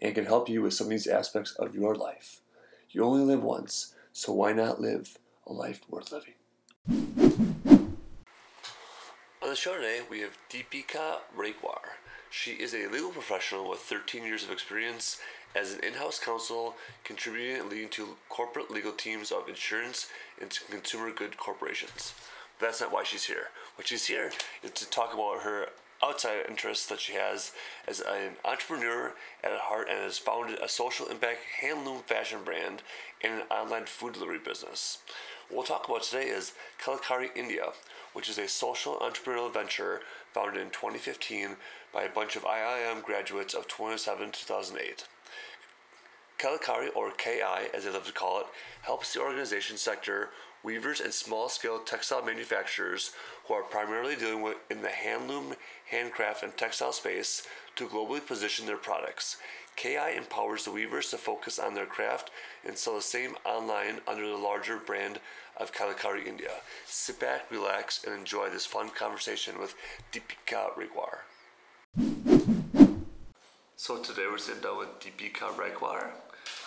and can help you with some of these aspects of your life. You only live once, so why not live a life worth living? On the show today, we have Deepika Rakwar. She is a legal professional with 13 years of experience as an in house counsel, contributing and leading to corporate legal teams of insurance and consumer good corporations. But that's not why she's here. What she's here is to talk about her outside interests that she has as an entrepreneur at heart and has founded a social impact handloom fashion brand and an online food delivery business. What we'll talk about today is Kalakari India, which is a social entrepreneurial venture founded in 2015 by a bunch of IIM graduates of 2007 2008. Kalakari, or KI as they love to call it, helps the organization sector weavers and small scale textile manufacturers who are primarily dealing with in the handloom, handcraft, and textile space to globally position their products. KI empowers the weavers to focus on their craft and sell the same online under the larger brand of Kalakari India. Sit back, relax, and enjoy this fun conversation with Deepika Rakwar. So today we're sitting down with Deepika Rakwar.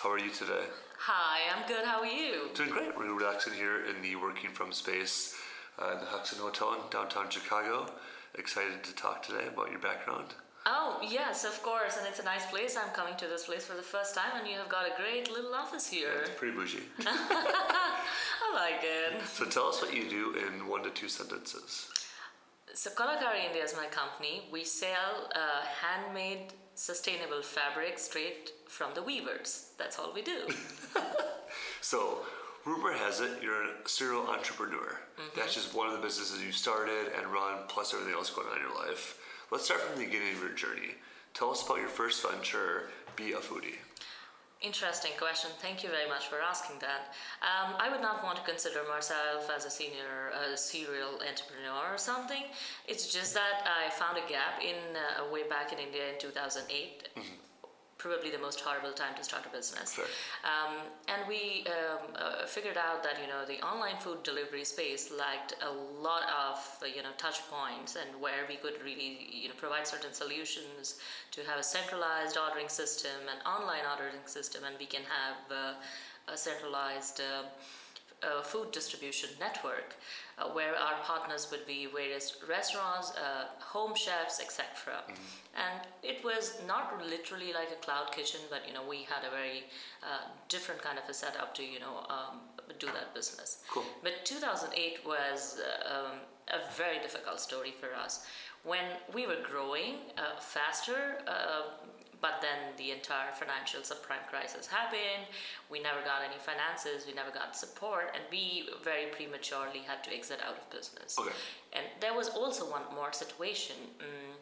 How are you today? Hi, I'm good. How are you? Doing great. We're relaxing here in the working from space uh, the Hoxton Hotel in downtown Chicago. Excited to talk today about your background. Oh, yes, of course. And it's a nice place. I'm coming to this place for the first time, and you have got a great little office here. Yeah, it's pretty bougie. I like it. So tell us what you do in one to two sentences. So, Kalakari India is my company. We sell uh, handmade, sustainable fabric straight from the weavers. That's all we do. So, rumor has it you're a serial entrepreneur. That's just one of the businesses you started and run, plus everything else going on in your life. Let's start from the beginning of your journey. Tell us about your first venture, Be a Foodie. Interesting question. Thank you very much for asking that. Um, I would not want to consider myself as a senior uh, serial entrepreneur or something. It's just that I found a gap in uh, way back in India in 2008. Probably the most horrible time to start a business. Sure. Um, and we um, uh, figured out that you know the online food delivery space lacked a lot of you know touch points and where we could really you know provide certain solutions to have a centralized ordering system, an online ordering system, and we can have uh, a centralized. Uh, uh, food distribution network uh, where our partners would be various restaurants, uh, home chefs, etc. And it was not literally like a cloud kitchen, but you know we had a very uh, different kind of a setup to you know um, do that business. Cool. But 2008 was uh, um, a very difficult story for us when we were growing uh, faster. But then the entire financial subprime crisis happened. We never got any finances, we never got support, and we very prematurely had to exit out of business. Okay. And there was also one more situation. Mm,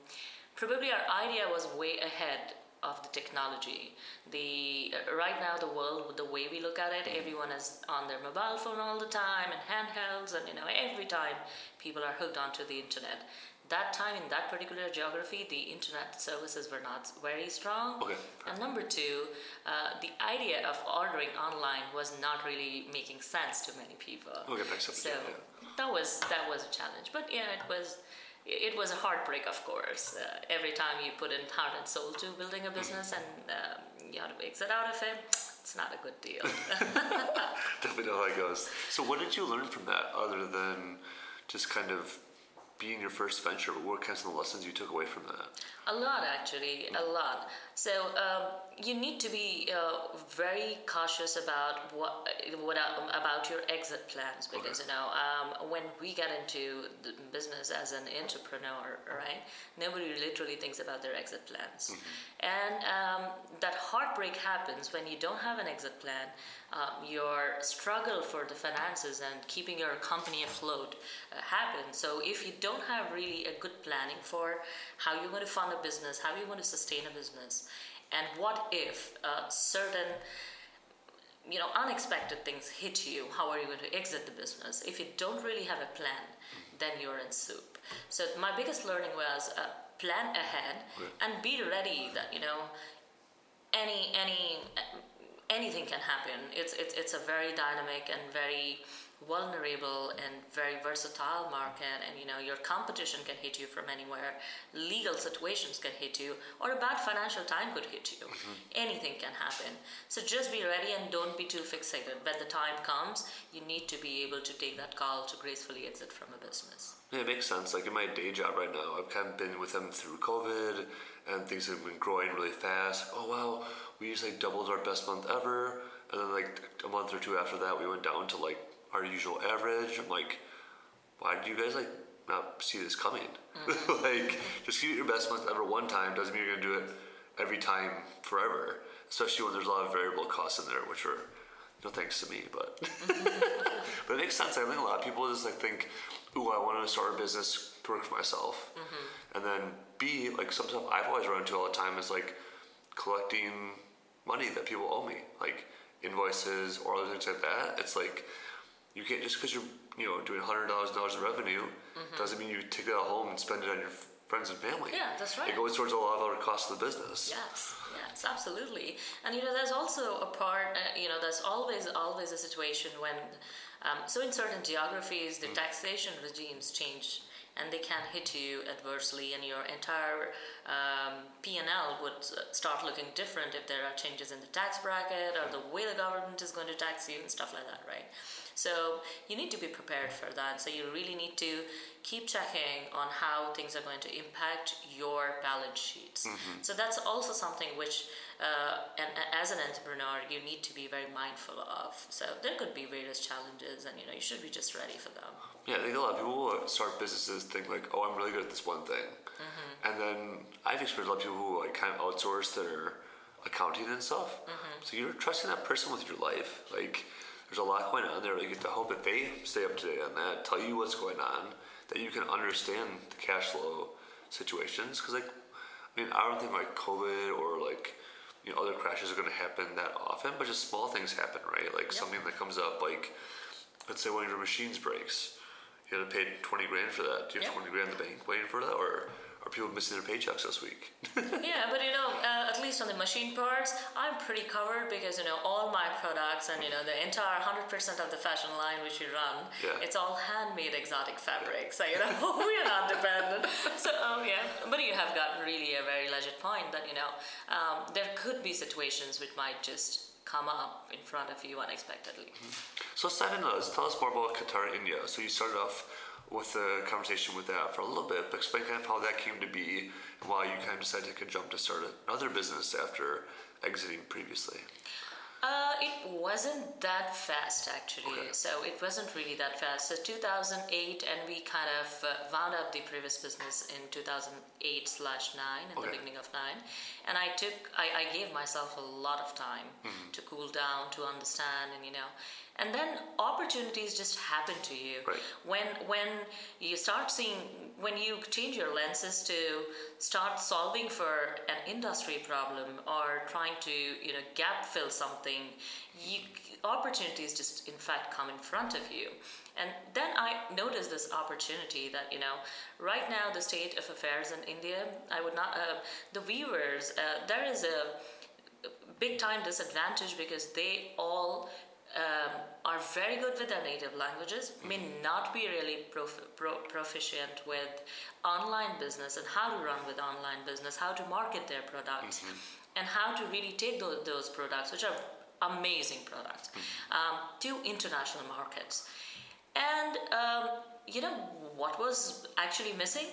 probably our idea was way ahead of the technology. The uh, right now the world, the way we look at it, everyone is on their mobile phone all the time and handhelds, and you know every time people are hooked onto the internet. That time in that particular geography, the internet services were not very strong. Okay. And number two, uh, the idea of ordering online was not really making sense to many people. Okay, So yeah, that was that was a challenge. But yeah, it was it was a heartbreak, of course. Uh, every time you put in heart and soul to building a business and um, you have to exit out of it, it's not a good deal. Definitely know how it goes. So, what did you learn from that other than just kind of being your first venture? What were kind of the lessons you took away from that? A lot, actually, a lot. So um, you need to be uh, very cautious about what, what uh, about your exit plans because you know um, when we get into the business as an entrepreneur, right? Nobody literally thinks about their exit plans, and um, that heartbreak happens when you don't have an exit plan. Um, your struggle for the finances and keeping your company afloat uh, happens. So if you don't have really a good planning for how you're going to fund a business, how you're going to sustain a business, And what if uh, certain you know unexpected things hit you? How are you going to exit the business? If you don't really have a plan then you're in soup. So my biggest learning was uh, plan ahead and be ready that you know any any anything can happen. It's it's, it's a very dynamic and very vulnerable and very versatile market and you know your competition can hit you from anywhere legal situations can hit you or a bad financial time could hit you. Mm-hmm. anything can happen. So just be ready and don't be too fixated. When the time comes you need to be able to take that call to gracefully exit from a business. Yeah it makes sense. Like in my day job right now i've kind of been with them through covid and things have been growing really fast. Oh wow we just like doubled our best month ever and then like a month or two after that we went down to like our usual average. I'm like, why did you guys like not see this coming? Mm-hmm. like, just give it your best month ever one time doesn't mean you're gonna do it every time forever. Especially when there's a lot of variable costs in there, which are no thanks to me, but but it makes sense. I think a lot of people just like think, "Ooh, I want to start a business to work for myself," mm-hmm. and then B, like some stuff I've always run into all the time is like collecting money that people owe me, like invoices or other things like that. It's like you can't just because you're you know doing hundred thousand dollars in revenue mm-hmm. doesn't mean you take that home and spend it on your friends and family. Yeah, that's right. It goes towards a lot of other costs of the business. Yes, yes, absolutely. And you know, there's also a part. Uh, you know, there's always always a situation when. Um, so in certain geographies, the mm. taxation regimes change and they can hit you adversely and your entire um, p&l would start looking different if there are changes in the tax bracket or the way the government is going to tax you and stuff like that right so you need to be prepared for that. So you really need to keep checking on how things are going to impact your balance sheets. Mm-hmm. So that's also something which, uh, and, as an entrepreneur, you need to be very mindful of. So there could be various challenges, and you know you should be just ready for them. Yeah, I think a lot of people start businesses think like, oh, I'm really good at this one thing, mm-hmm. and then I've experienced a lot of people who like kind of outsource their accounting and stuff. Mm-hmm. So you're trusting that person with your life, like there's a lot going on there. You get to hope that they stay up to date on that, tell you what's going on, that you can understand the cash flow situations. Because like, I mean, I don't think like COVID or like you know other crashes are going to happen that often, but just small things happen, right? Like yep. something that comes up, like let's say one of your machines breaks, you got to pay twenty grand for that. Do you have yep. twenty grand in the bank waiting for that, or are people missing their paychecks this week? yeah, but you know, uh, at least on the machine parts, I'm pretty covered because you know all my products and you know the entire 100% of the fashion line which we run, yeah. it's all handmade exotic fabrics. So you know we're not dependent. So um, yeah, but you have got really a very legit point that you know um, there could be situations which might just come up in front of you unexpectedly. Mm-hmm. So Seven us, tell us more about Kalakari India. So you started off with the conversation with that for a little bit, but explain kind of how that came to be and why you kind of decided to jump to start another business after exiting previously. Uh, it wasn't that fast actually. Okay. So it wasn't really that fast. So 2008, and we kind of uh, wound up the previous business in 2008 slash nine, in okay. the beginning of nine. And I took, I, I gave myself a lot of time mm-hmm. to cool down, to understand, and you know, and then opportunities just happen to you right. when when you start seeing when you change your lenses to start solving for an industry problem or trying to you know gap fill something you, opportunities just in fact come in front of you and then i noticed this opportunity that you know right now the state of affairs in india i would not uh, the viewers uh, there is a big time disadvantage because they all um, are very good with their native languages, may mm-hmm. not be really prof- pro- proficient with online business and how to run with online business, how to market their products, mm-hmm. and how to really take those, those products, which are amazing products, mm-hmm. um, to international markets. And um, you know what was actually missing?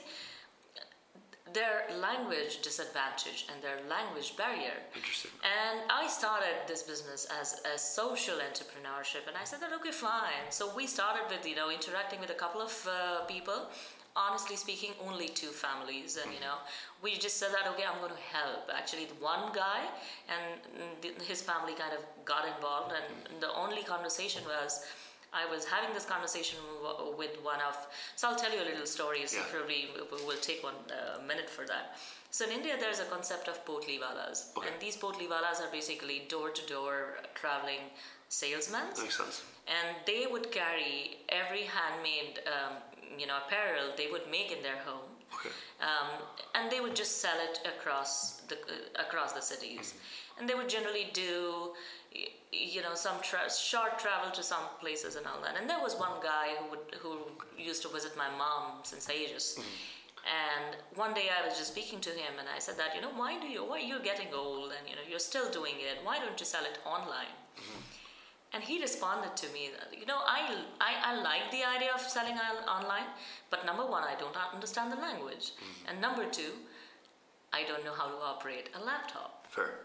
Their language disadvantage and their language barrier. Interesting. And I started this business as a social entrepreneurship, and I said that okay, fine. So we started with you know interacting with a couple of uh, people. Honestly speaking, only two families, and you know, we just said that okay, I'm going to help. Actually, one guy and his family kind of got involved, and the only conversation was I was having this conversation w- with one of, so I'll tell you a little story. So Yeah. probably we- we'll take one uh, minute for that. So in India, there's a concept of potliwalas, Okay. and these potliwalas are basically door-to-door traveling salesmen, makes sense. and they would carry every handmade, um, you know, apparel they would make in their home Okay. um, and they would just sell it across the uh, across the cities, and they would generally do, you know, some tra- short travel to some places and all that. And there was one guy who would who used to visit my mom since ages. Hmm. And one day I was just speaking to him, and I said that you know why do you why you're getting old and you know you're still doing it? Why don't you sell it online? Hmm. And he responded to me that, you know, I, I, I like the idea of selling online, but number one, I don't understand the language. Hmm. And number two, I don't know how to operate a laptop. Fair.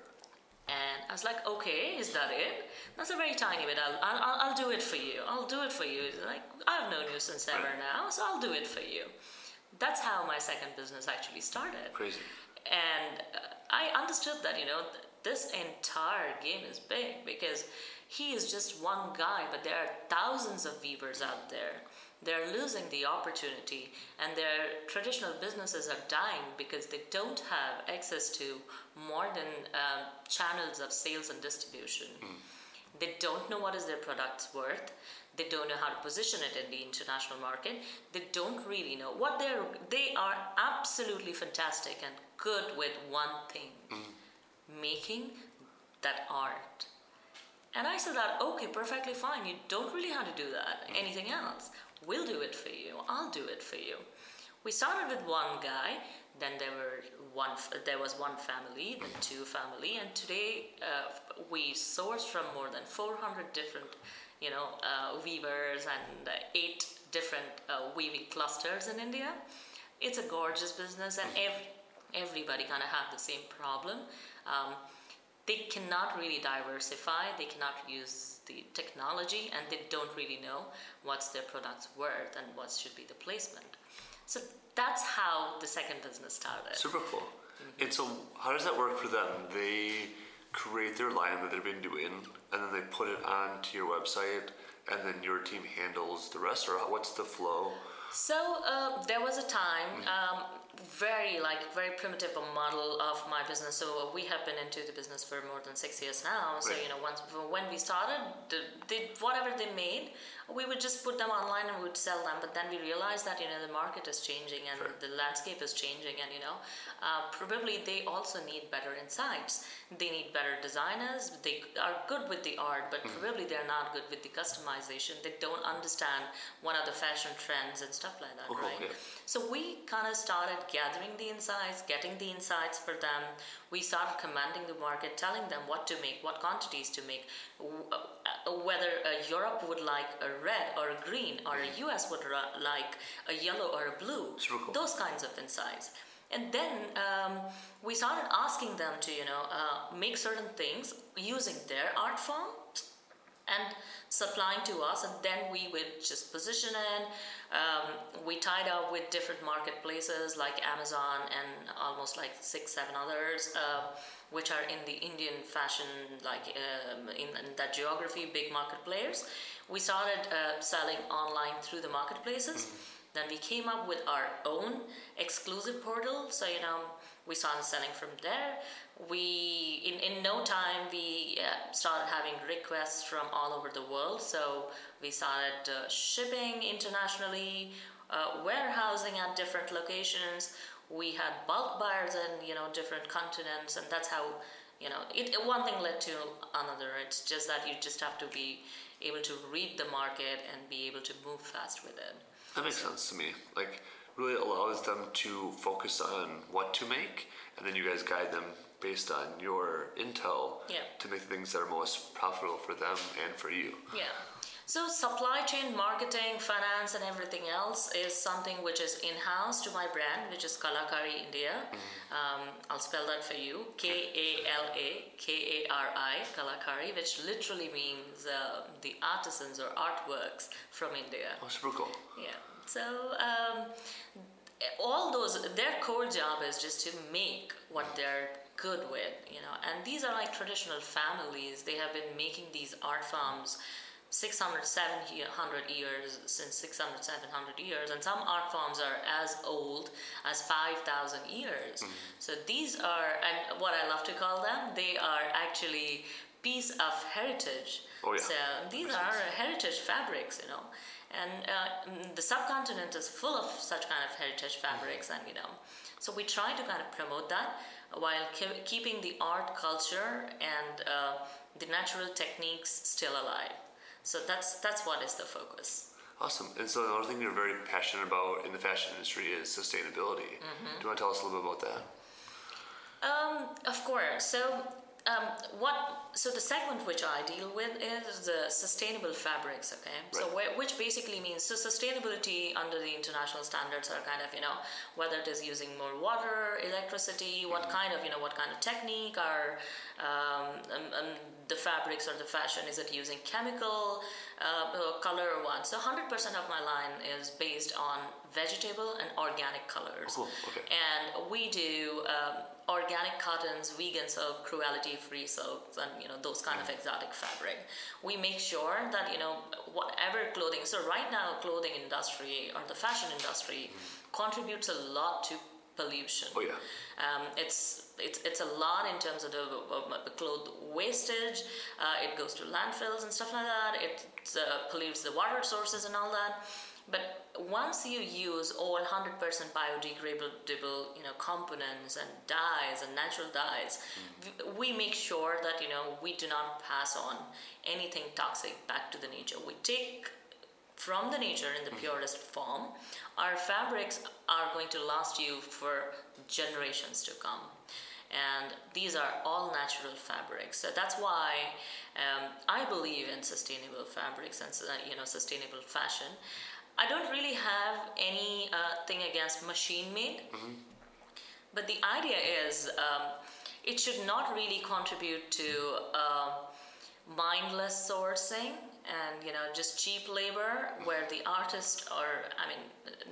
And I was like, okay, is that it? That's a very tiny bit. I'll, I'll, I'll- do it for you. I'll do it for you. Like, I've known you since ever now, so I'll do it for you. That's how my second business actually started. Crazy. And uh, I understood that, you know, this entire game is big because he is just one guy, but there are thousands of weavers out there. They're losing the opportunity, and their traditional businesses are dying because they don't have access to modern um, channels of sales and distribution. Hmm. They don't know what is their product's worth. They don't know how to position it in the international market. They don't really know what they're. They are absolutely fantastic and good with one thing: hmm. making that art. And I said that okay, perfectly fine. You don't really have to do that. Hmm. Anything else, we'll do it for you. I'll do it for you. We started with one guy. Then there were one. There was one family, then two family, and today uh, we source from more than 400 different, you know, uh, weavers and uh, eight different uh, weaving clusters in India. It's a gorgeous business, and every, everybody kind of have the same problem. Um, they cannot really diversify they cannot use the technology and they don't really know what's their product's worth and what should be the placement so that's how the second business started Super cool. And so, how does that work for them? They create their line that they've been doing, and then they put it onto your website, and then your team handles the rest, or what's the flow? So uh, there was a time, um, very like very primitive model of my business. So we have been into the business for more than six years now. So Right. you know, once when we started, the, they, whatever they made, we would just put them online and we would sell them. But then we realized that you know the market is changing and the landscape is changing, and you know, uh, probably they also need better insights. They need better designers. They are good with the art, but probably they're not good with the customization. They don't understand what are the fashion trends and stuff like that, Okay, right? okay. So we kind of started gathering the insights, getting the insights for them. We started commanding the market, telling them what to make, what quantities to make, uh, whether uh, Europe would like a red or a green, or a US would like a yellow or a blue. Those kinds of insights. And then um, we started asking them to, you know, uh, make certain things using their art form and supplying to us and then we would just position it. Um, we tied up with different marketplaces like amazon and almost like six seven others uh, which are in the indian fashion like um, in, in that geography big market players. We started uh, selling online through the marketplaces. Then we came up with our own exclusive portal. So you know we started selling from there we in, in no time we uh, started having requests from all over the world. So we started uh, shipping internationally uh, warehousing at different locations. We had bulk buyers in you know different continents and that's how you know it one thing led to another. It's just that you just have to be able to read the market and be able to move fast with it. That makes sense to me. Like, really allows them to focus on what to make, and then you guys guide them based on your intel Yeah. to make the things that are most profitable for them and for you. Yeah. So supply chain, marketing, finance, and everything else is something which is in-house to my brand, which is Kalakari India. Um, I'll spell that for you: K A L A K A R I, Kalakari, which literally means uh, the artisans or artworks from India. Oh, super cool. Yeah. So um, all those their core job is just to make what they're good with, you know. And these are like traditional families. They have been making these art forms 600, 700 years, since 600, 700 years, and some art forms are as old as 5,000 years. Mm-hmm. So these are, and what I love to call them, they are actually piece of heritage. Oh, yeah. So these are heritage fabrics, you know. And uh, the subcontinent is full of such kind of heritage fabrics, mm-hmm. and you know, so we try to kind of promote that while ke- keeping the art culture and uh, the natural techniques still alive. So that's that's what is the focus. Awesome. And so another thing you're very passionate about in the fashion industry is sustainability. Mm-hmm. Do you want to tell us a little bit about that? Um, of course. So um, what so the segment which I deal with is the sustainable fabrics. Okay, right. so where, which basically means so sustainability under the international standards are kind of you know whether it is using more water, electricity, what mm-hmm. kind of you know what kind of technique are um, um, um the fabrics or the fashion is it using chemical uh, color or what? So 100% of my line is based on vegetable and organic colors. Oh, cool. okay. And we do um, organic cottons, vegan silk, cruelty-free silks, and you know those kind of exotic fabric. We make sure that you know whatever clothing. So right now, clothing industry or the fashion industry mm. contributes a lot to pollution. Oh yeah. Um, it's it's it's a lot in terms of the, of the cloth wastage. Uh, it goes to landfills and stuff like that. It uh, pollutes the water sources and all that. But once you use all 100% biodegradable, you know, components and dyes and natural dyes, mm. we make sure that you know we do not pass on anything toxic back to the nature. We take from the nature in the mm-hmm. purest form. Our fabrics are going to last you for generations to come. And these are all natural fabrics. So that's why um, I believe in sustainable fabrics and you know sustainable fashion. I don't really have any uh, thing against machine made, mm-hmm. but the idea is um, it should not really contribute to uh, mindless sourcing and you know just cheap labor where the artist or i mean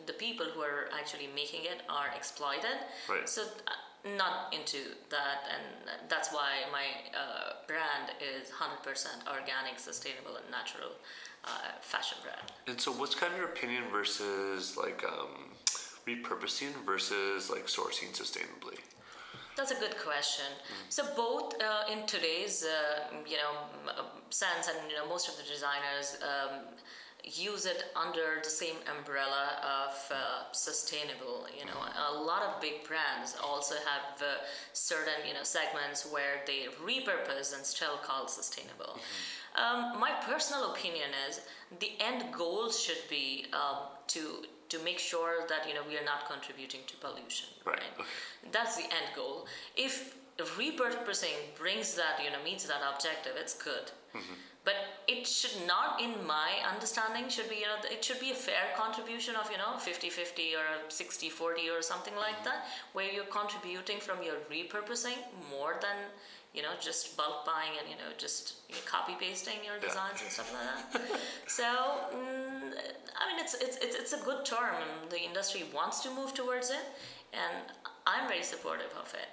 the people who are actually making it are exploited right. so uh, not into that and that's why my uh, brand is 100% organic sustainable and natural uh, fashion brand and so what's kind of your opinion versus like um, repurposing versus like sourcing sustainably that's a good question. So both uh, in today's uh, you know sense, and you know most of the designers um, use it under the same umbrella of uh, sustainable. You know, a lot of big brands also have uh, certain you know segments where they repurpose and still call sustainable. Mm-hmm. Um, my personal opinion is the end goal should be um, to to make sure that you know we are not contributing to pollution. Right. right? That's the end goal. If repurposing brings that you know meets that objective, it's good. Mm-hmm. But it should not, in my understanding, should be you know it should be a fair contribution of you know 50-50 or 60-40 or something like mm-hmm. that, where you're contributing from your repurposing more than you know, just bulk buying and you know, just you know, copy pasting your designs yeah. and stuff like that. so, mm, I mean, it's, it's it's it's a good term, and the industry wants to move towards it, and I'm very supportive of it.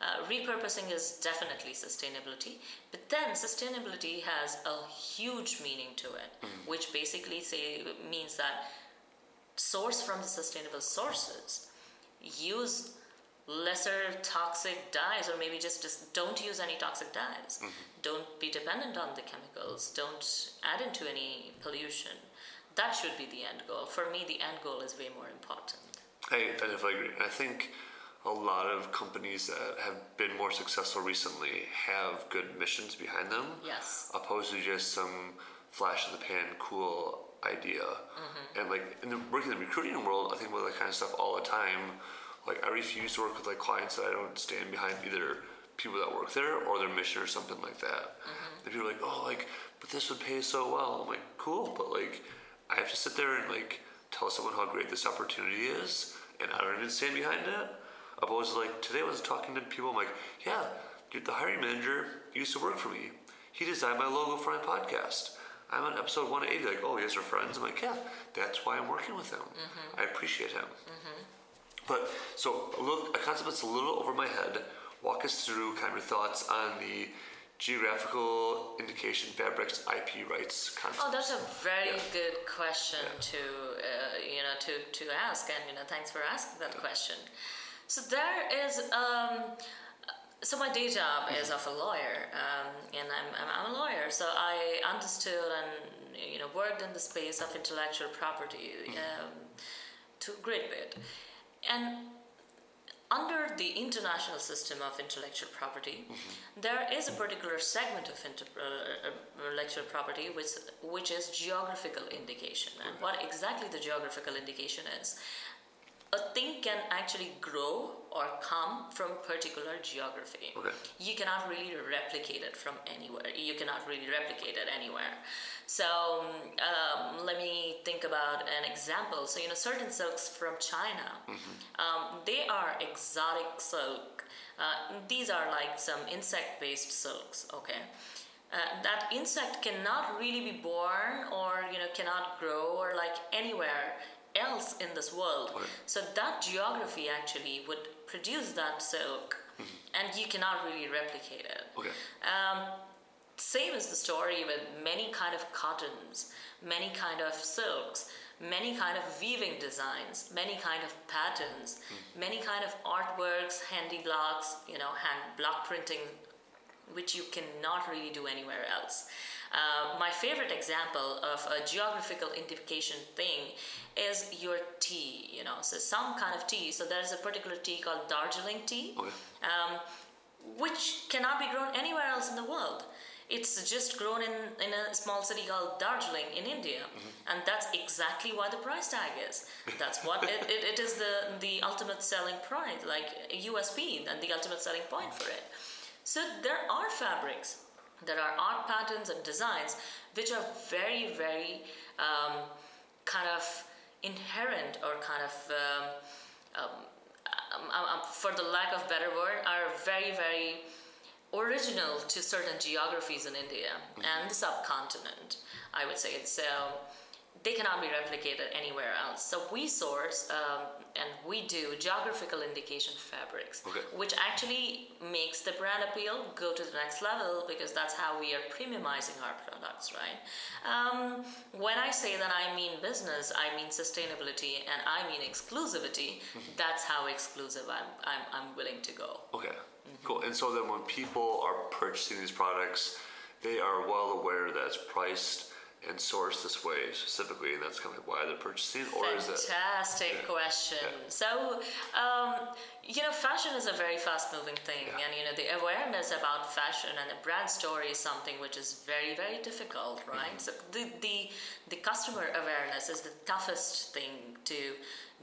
Uh, repurposing is definitely sustainability, but then sustainability has a huge meaning to it, mm-hmm. which basically say means that source from the sustainable sources, use lesser toxic dyes or maybe just, just don't use any toxic dyes. Mm-hmm. don't be dependent on the chemicals. Don't add into any pollution. That should be the end goal. For me the end goal is way more important. I, I definitely agree. I think a lot of companies that have been more successful recently have good missions behind them yes. opposed to just some flash in the pan cool idea. Mm-hmm. and like in the working in the recruiting world i think about that kind of stuff all the time like I refuse to work with like clients that I don't stand behind either people that work there or their mission or something like that. Mm-hmm. And people are like, oh, like, but this would pay so well. I'm like, cool, but like, I have to sit there and like tell someone how great this opportunity is, and I don't even stand behind it. Opposed to like today, I was talking to people. I'm like, yeah, dude, the hiring manager used to work for me. He designed my logo for my podcast. I'm on episode 180. Like, oh, you guys are friends. I'm like, yeah, that's why I'm working with him. Mm-hmm. I appreciate him. Mm-hmm. But so a, little, a concept that's a little over my head. Walk us through kind of your thoughts on the geographical indication fabrics IP rights concepts? Oh, that's a very Yeah. good question Yeah. to uh, you know to to ask, and you know thanks for asking that question. So there is. Um, so my day job is of a lawyer, um, and I'm, I'm, I'm a lawyer. So I understood and you know worked in the space of intellectual property um, to a great bit, and under the international system of intellectual property, there is a particular segment of inter- uh, uh, intellectual property which, which is geographical indication. And what exactly the geographical indication is, a thing can actually grow or come from a particular geography. Okay. You cannot really replicate it from anywhere. You cannot really replicate it anywhere. So um, let me think about an example. So you know, certain silks from China, um, they are exotic silk. Uh, these are like some insect-based silks. Okay. Uh, that insect cannot really be born or you know cannot grow or like anywhere else in this world Okay. so that geography actually would produce that silk and you cannot really replicate it Okay. um, same is the story with many kind of cottons many kind of silks many kind of weaving designs many kind of patterns many kind of artworks handy blocks you know hand block printing which you cannot really do anywhere else. Uh, my favorite example of a geographical indication thing is your tea, you know, so some kind of tea. So there's a particular tea called Darjeeling tea, Okay. um, which cannot be grown anywhere else in the world. It's just grown in, in a small city called Darjeeling in India, and that's exactly why the price tag is. That's what it, it, it is the the ultimate selling price, like USP, and the ultimate selling point for it. So there are fabrics, there are art patterns and designs which are very, very um, kind of inherent or kind of, um, um, um, um, for the lack of better word, are very, very original to certain geographies in India and the subcontinent. I would say so. They cannot be replicated anywhere else. So we source um, and we do geographical indication fabrics, Okay. which actually makes the brand appeal go to the next level because that's how we are premiumizing our products, right? Um, when I say that I mean business, I mean sustainability and I mean exclusivity. That's how exclusive I'm, I'm, I'm willing to go. Okay, cool. And so then when people are purchasing these products, they are well aware that it's priced and source this way specifically, and that's kind of why they're purchasing, or is it? Fantastic Yeah. question. Yeah. So, um, you know, fashion is a very fast-moving thing, Yeah. and you know, the awareness about fashion and the brand story is something which is very, very difficult, right? Mm-hmm. So, the, the the customer awareness is the toughest thing to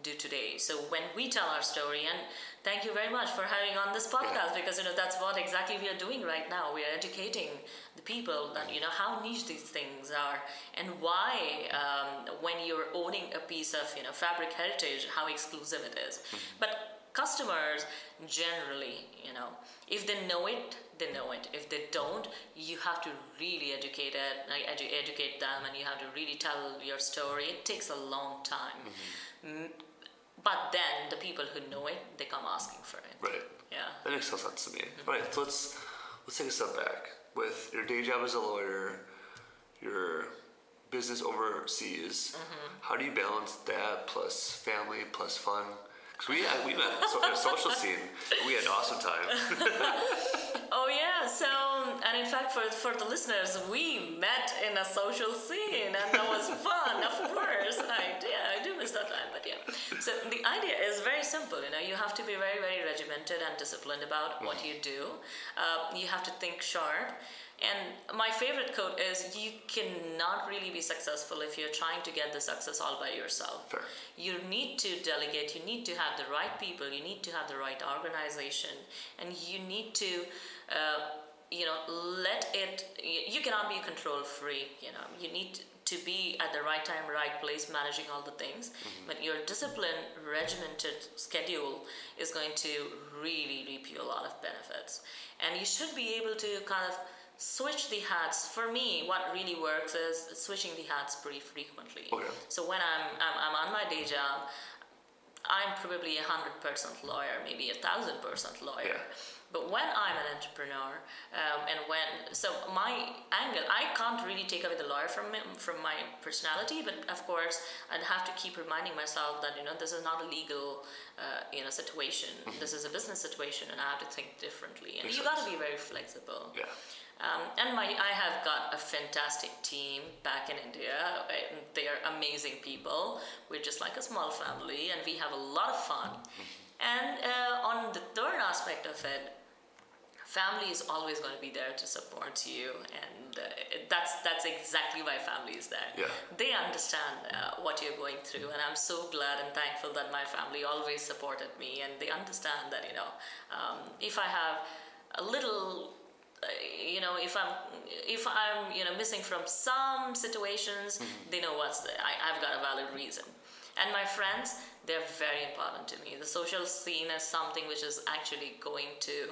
do today. So, when we tell our story, and thank you very much for having on this podcast because you know that's what exactly we are doing right now. We are educating the people that you know how niche these things are and why um, when you're owning a piece of you know fabric heritage how exclusive it is. but customers generally you know if they know it they know it. If they don't you have to really educate it edu- educate them and you have to really tell your story. It takes a long time. Mm, but then the people who know it they come asking for it Right. yeah That makes no sense to me. All right, so let's let's take a step back. With your day job as a lawyer, your business overseas, mm-hmm. how do you balance that plus family plus fun? Because we had, we met so, in a social scene. We had an awesome time. Oh yeah, so and in fact for for the listeners, we met in a social scene and that was fun, of course. I yeah, I do miss that time, but yeah. So the idea is very simple, you know, you have to be very, very regimented and disciplined about what you do. Uh, you have to think sharp. And my favorite quote is you cannot really be successful if you're trying to get the success all by yourself. Fair. You need to delegate, you need to have the right people, you need to have the right organization, and you need to, uh, you know, let it, you, you cannot be a control freak, you know, you need to be at the right time, right place, managing all the things. But your disciplined, regimented schedule is going to really reap you a lot of benefits. And you should be able to kind of switch the hats. For me, what really works is switching the hats pretty frequently. Okay. So when I'm, I'm, I'm on my day job, I'm probably a hundred percent lawyer, maybe a thousand percent lawyer. Yeah. But when I'm an entrepreneur, um, and when so my angle, I can't really take away the lawyer from from my personality. But of course, I'd have to keep reminding myself that you know this is not a legal uh, you know situation. Mm-hmm. This is a business situation, and I have to think differently. And Makes you got to be very flexible. Yeah. Um, and my, I have got a fantastic team back in India. They are amazing people. We're just like a small family, and we have a lot of fun. And uh, on the third aspect of it, family is always going to be there to support you and uh, that's that's exactly why family is there yeah. they understand uh, what you're going through and i'm so glad and thankful that my family always supported me and they understand that you know um, if i have a little you know if i'm if i'm you know missing from some situations mm-hmm. they know what's the, I, i've got a valid reason and my friends they're very important to me. The social scene is something which is actually going to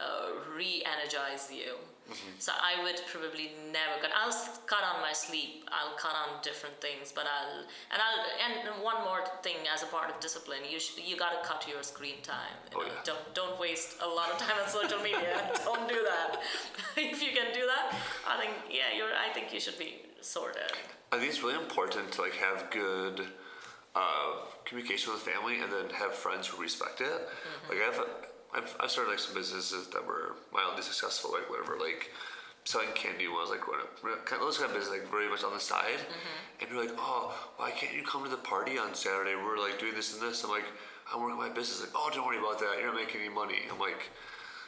uh, re-energize you. Mm-hmm. So I would probably never cut. I'll cut on my sleep. I'll cut on different things, but I'll and I'll and one more thing as a part of discipline, you sh- you got to cut your screen time. You oh, yeah. Don't don't waste a lot of time on social media. don't do that. if you can do that, I think yeah, you're. I think you should be sorted. I think it's really important to like have good uh, communication with family and then have friends who respect it. Mm-hmm. Like I've, I've, I've started like some businesses that were mildly successful, like whatever, like selling candy when I was like when kind of those kind of business like very much on the side. Mm-hmm. And you're like, oh, why can't you come to the party on Saturday? We're like doing this and this. I'm like, I'm working my business. Like, oh, don't worry about that. You're not making any money. I'm like,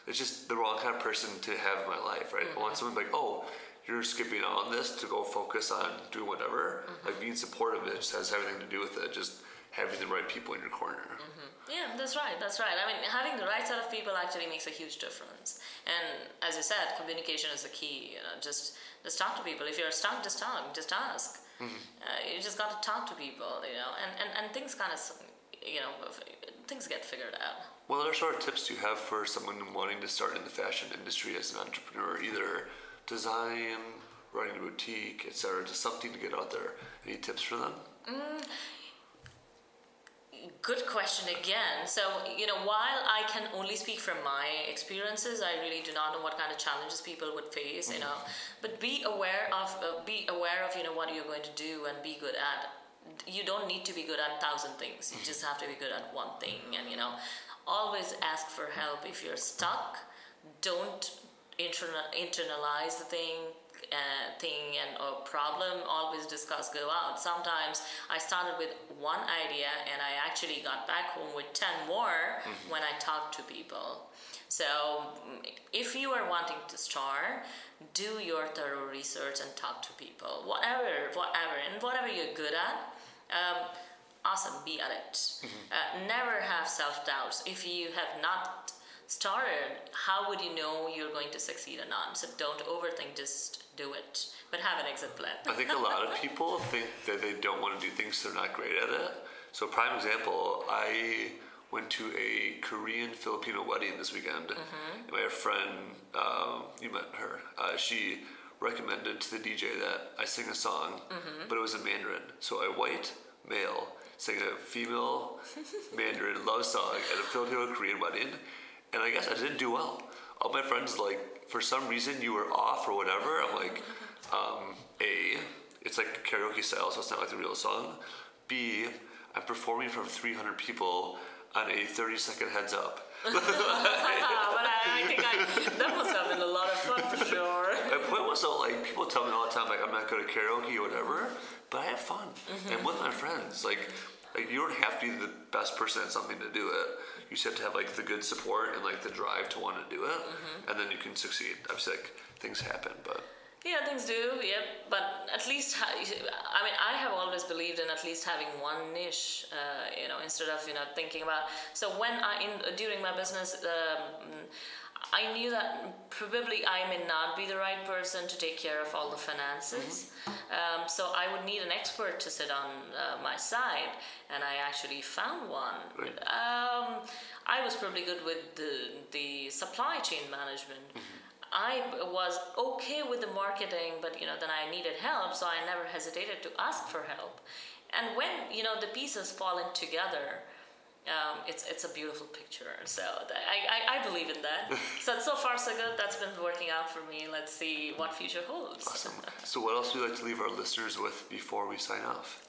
it's just the wrong kind of person to have in my life, right? Mm-hmm. I want someone like, oh, you're skipping on this to go focus on doing whatever. Mm-hmm. Like being supportive, it just has everything to do with it. Just having the right people in your corner. Mm-hmm. Yeah, that's right. That's right. I mean, having the right set of people actually makes a huge difference. And as you said, communication is the key. You know, just just talk to people. If you're stuck, just talk. Just ask. Mm-hmm. Uh, you just got to talk to people. You know, and and, and things kind of you know things get figured out. Well, what sort of tips do you have for someone wanting to start in the fashion industry as an entrepreneur, either design, running a boutique, etc. Just something to get out there. Any tips for them? Mm, good question again. So, you know, while I can only speak from my experiences, I really do not know what kind of challenges people would face, you know. But be aware of uh, be aware of, you know, what you're going to do and be good at. You don't need to be good at thousand things. You just have to be good at one thing and, you know, always ask for help if you're stuck. Don't internal, internalize the thing uh, thing and a problem always discuss go out. Sometimes i started with one idea and i actually got back home with 10 more mm-hmm. when i talked to people. So if you are wanting to start do your thorough research and talk to people. Whatever whatever and whatever you're good at um, awesome be at it. Mm-hmm. uh, never have self-doubts. If you have not started, how would you know you're going to succeed or not? So don't overthink, just do it, but have an exit plan. I think a lot of people think that they don't want to do things, they're not great at it. So, prime example, I went to a Korean Filipino wedding this weekend. Mm-hmm. My friend, um, you met her, uh, she recommended to the DJ that I sing a song, mm-hmm. but it was in Mandarin. So, a white male sang a female Mandarin love song at a Filipino Korean wedding and I guess I didn't do well. All my friends like, for some reason you were off or whatever. I'm like, um, A, it's like karaoke style, so it's not like the real song. B, I'm performing for 300 people on a 30 second heads up. but I, I think I, that was have been a lot of fun for sure. My point was though, like people tell me all the time, like I'm not good at karaoke or whatever, but I have fun mm-hmm. and with my friends. Like, like you don't have to be the best person at something to do it you just have to have like the good support and like the drive to want to do it, mm-hmm. and then you can succeed. Obviously, like things happen, but. Yeah, things do. Yep, but at least I mean, I have always believed in at least having one niche. Uh, you know, instead of you know thinking about. So when I in during my business. Um, I knew that probably I may not be the right person to take care of all the finances. Mm-hmm. Um, so I would need an expert to sit on uh, my side, and I actually found one. Right. Um, I was probably good with the, the supply chain management. Mm-hmm. I was okay with the marketing, but you know, then I needed help, so I never hesitated to ask for help. And when you know the pieces fall in together, um, it's it's a beautiful picture. So that, I, I, I believe in that. so so far so good. That's been working out for me. Let's see what future holds. Awesome. so what else would you like to leave our listeners with before we sign off?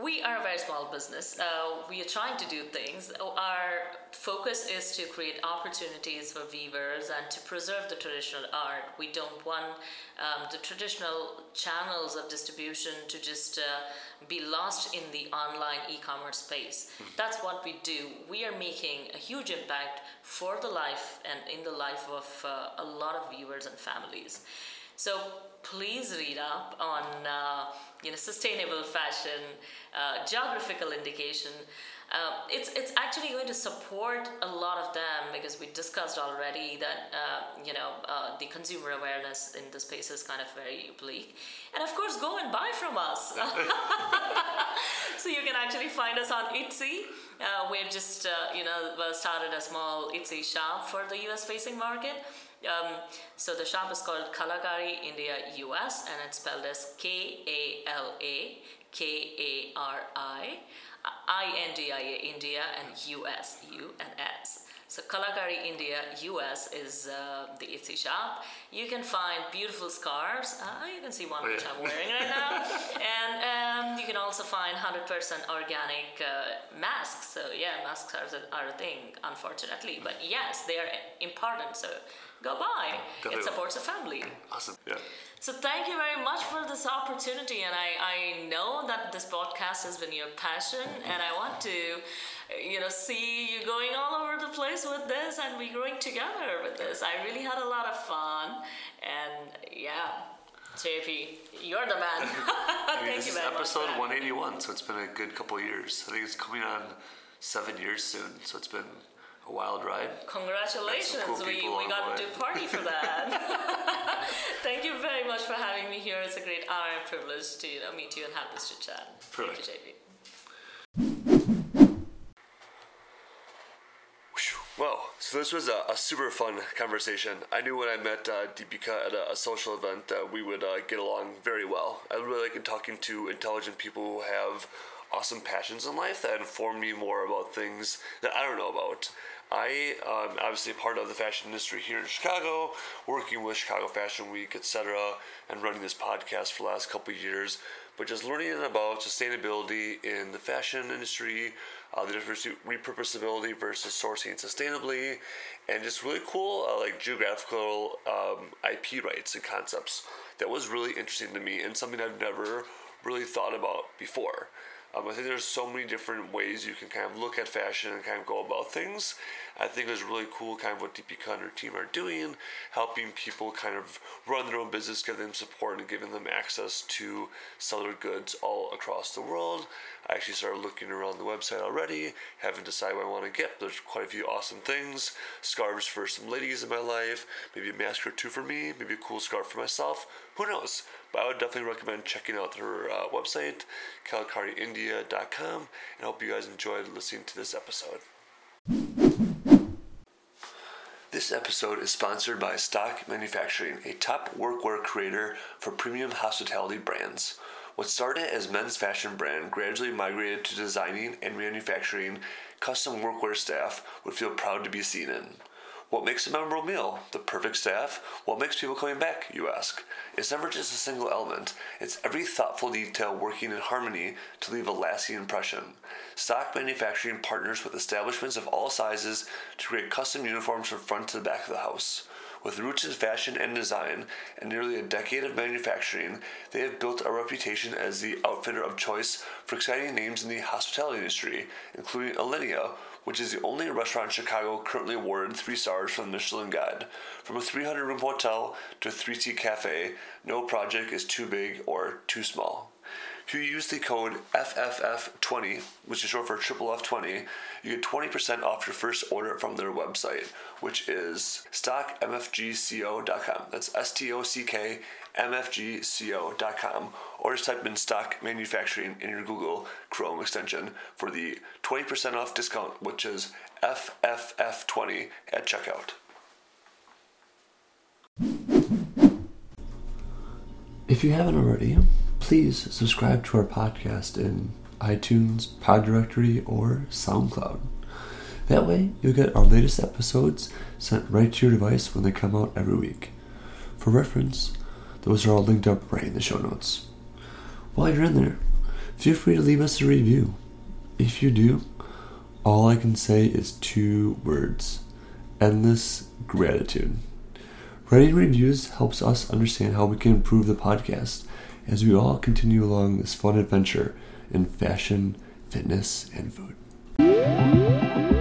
We are a very small business. Uh, we are trying to do things. Our focus is to create opportunities for weavers and to preserve the traditional art. We don't want um, the traditional channels of distribution to just uh, be lost in the online e commerce space. Mm-hmm. That's what we do. We are making a huge impact for the life and in the life of uh, a lot of viewers and families. So please read up on uh, you know sustainable fashion, uh, geographical indication. Uh, it's it's actually going to support a lot of them because we discussed already that uh, you know uh, the consumer awareness in the space is kind of very bleak, and of course go and buy from us. so you can actually find us on Etsy. Uh, we've just you know started a small Etsy shop for the U.S. facing market. Um, so the shop is called Kalakari India US and it's spelled as K A L A K A R I I N D I A India and US U and S. So Kalakari India US is uh, the Etsy shop. You can find beautiful scarves. Uh, you can see one which I'm wearing right now. and um, you can also find 100% organic uh, masks. So yeah, masks are, are a thing, unfortunately. But yes, they are important. So go by. Definitely. It supports a family. Awesome. Yeah. So thank you very much for this opportunity, and I, I know that this podcast has been your passion, mm-hmm. and I want to, you know, see you going all over the place with this, and we growing together with this. I really had a lot of fun, and yeah. JP, you're the man. I mean, Thank you very episode much. Episode 181, so it's been a good couple years. I think it's coming on seven years soon, so it's been a wild ride. Congratulations, cool we, we got to do party for that. Thank you very much for having me here. It's a great honor and privilege to you know, meet you and have this chit chat. Thank you, JP. Well, so this was a, a, super fun conversation. I knew when I met uh, Deepika at a, a, social event that we would uh, get along very well. I really like talking to intelligent people who have awesome passions in life that inform me more about things that I don't know about. I am um, obviously part of the fashion industry here in Chicago, working with Chicago Fashion Week, etc., and running this podcast for the last couple years. But just learning about sustainability in the fashion industry, uh, the difference between repurposability versus sourcing sustainably, and just really cool uh, like geographical um, IP rights and concepts. That was really interesting to me and something I've never really thought about before. Um, I think there's so many different ways you can kind of look at fashion and kind of go about things. I think it was really cool kind of what Deepika and her team are doing, helping people kind of run their own business, giving them support and giving them access to sell their goods all across the world. I actually started looking around the website already, haven't decided what I want to get. There's quite a few awesome things. Scarves for some ladies in my life, maybe a mask or two for me, maybe a cool scarf for myself. Who knows? But I would definitely recommend checking out her uh, website, kalakariindia.com, and hope you guys enjoyed listening to this episode. This episode is sponsored by Stock Manufacturing, a top workwear creator for premium hospitality brands. What started as men's fashion brand gradually migrated to designing and manufacturing custom workwear staff would feel proud to be seen in. What makes a memorable meal? The perfect staff? What makes people coming back, you ask? It's never just a single element, it's every thoughtful detail working in harmony to leave a lasting impression. Stock manufacturing partners with establishments of all sizes to create custom uniforms from front to the back of the house. With roots in fashion and design and nearly a decade of manufacturing, they have built a reputation as the outfitter of choice for exciting names in the hospitality industry, including Alinea, which is the only restaurant in Chicago currently awarded three stars from the Michelin Guide. From a 300 room hotel to a 3C cafe, no project is too big or too small. If you use the code FFF20, which is short for triple F20, you get 20% off your first order from their website, which is stockmfgco.com. That's S T O C K mfgco.com or just type in stock manufacturing in your Google Chrome extension for the 20% off discount, which is FFF20 at checkout. If you haven't already, please subscribe to our podcast in iTunes, Pod Directory, or SoundCloud. That way, you'll get our latest episodes sent right to your device when they come out every week. For reference, those are all linked up right in the show notes. While you're in there, feel free to leave us a review. If you do, all I can say is two words endless gratitude. Writing reviews helps us understand how we can improve the podcast as we all continue along this fun adventure in fashion, fitness, and food.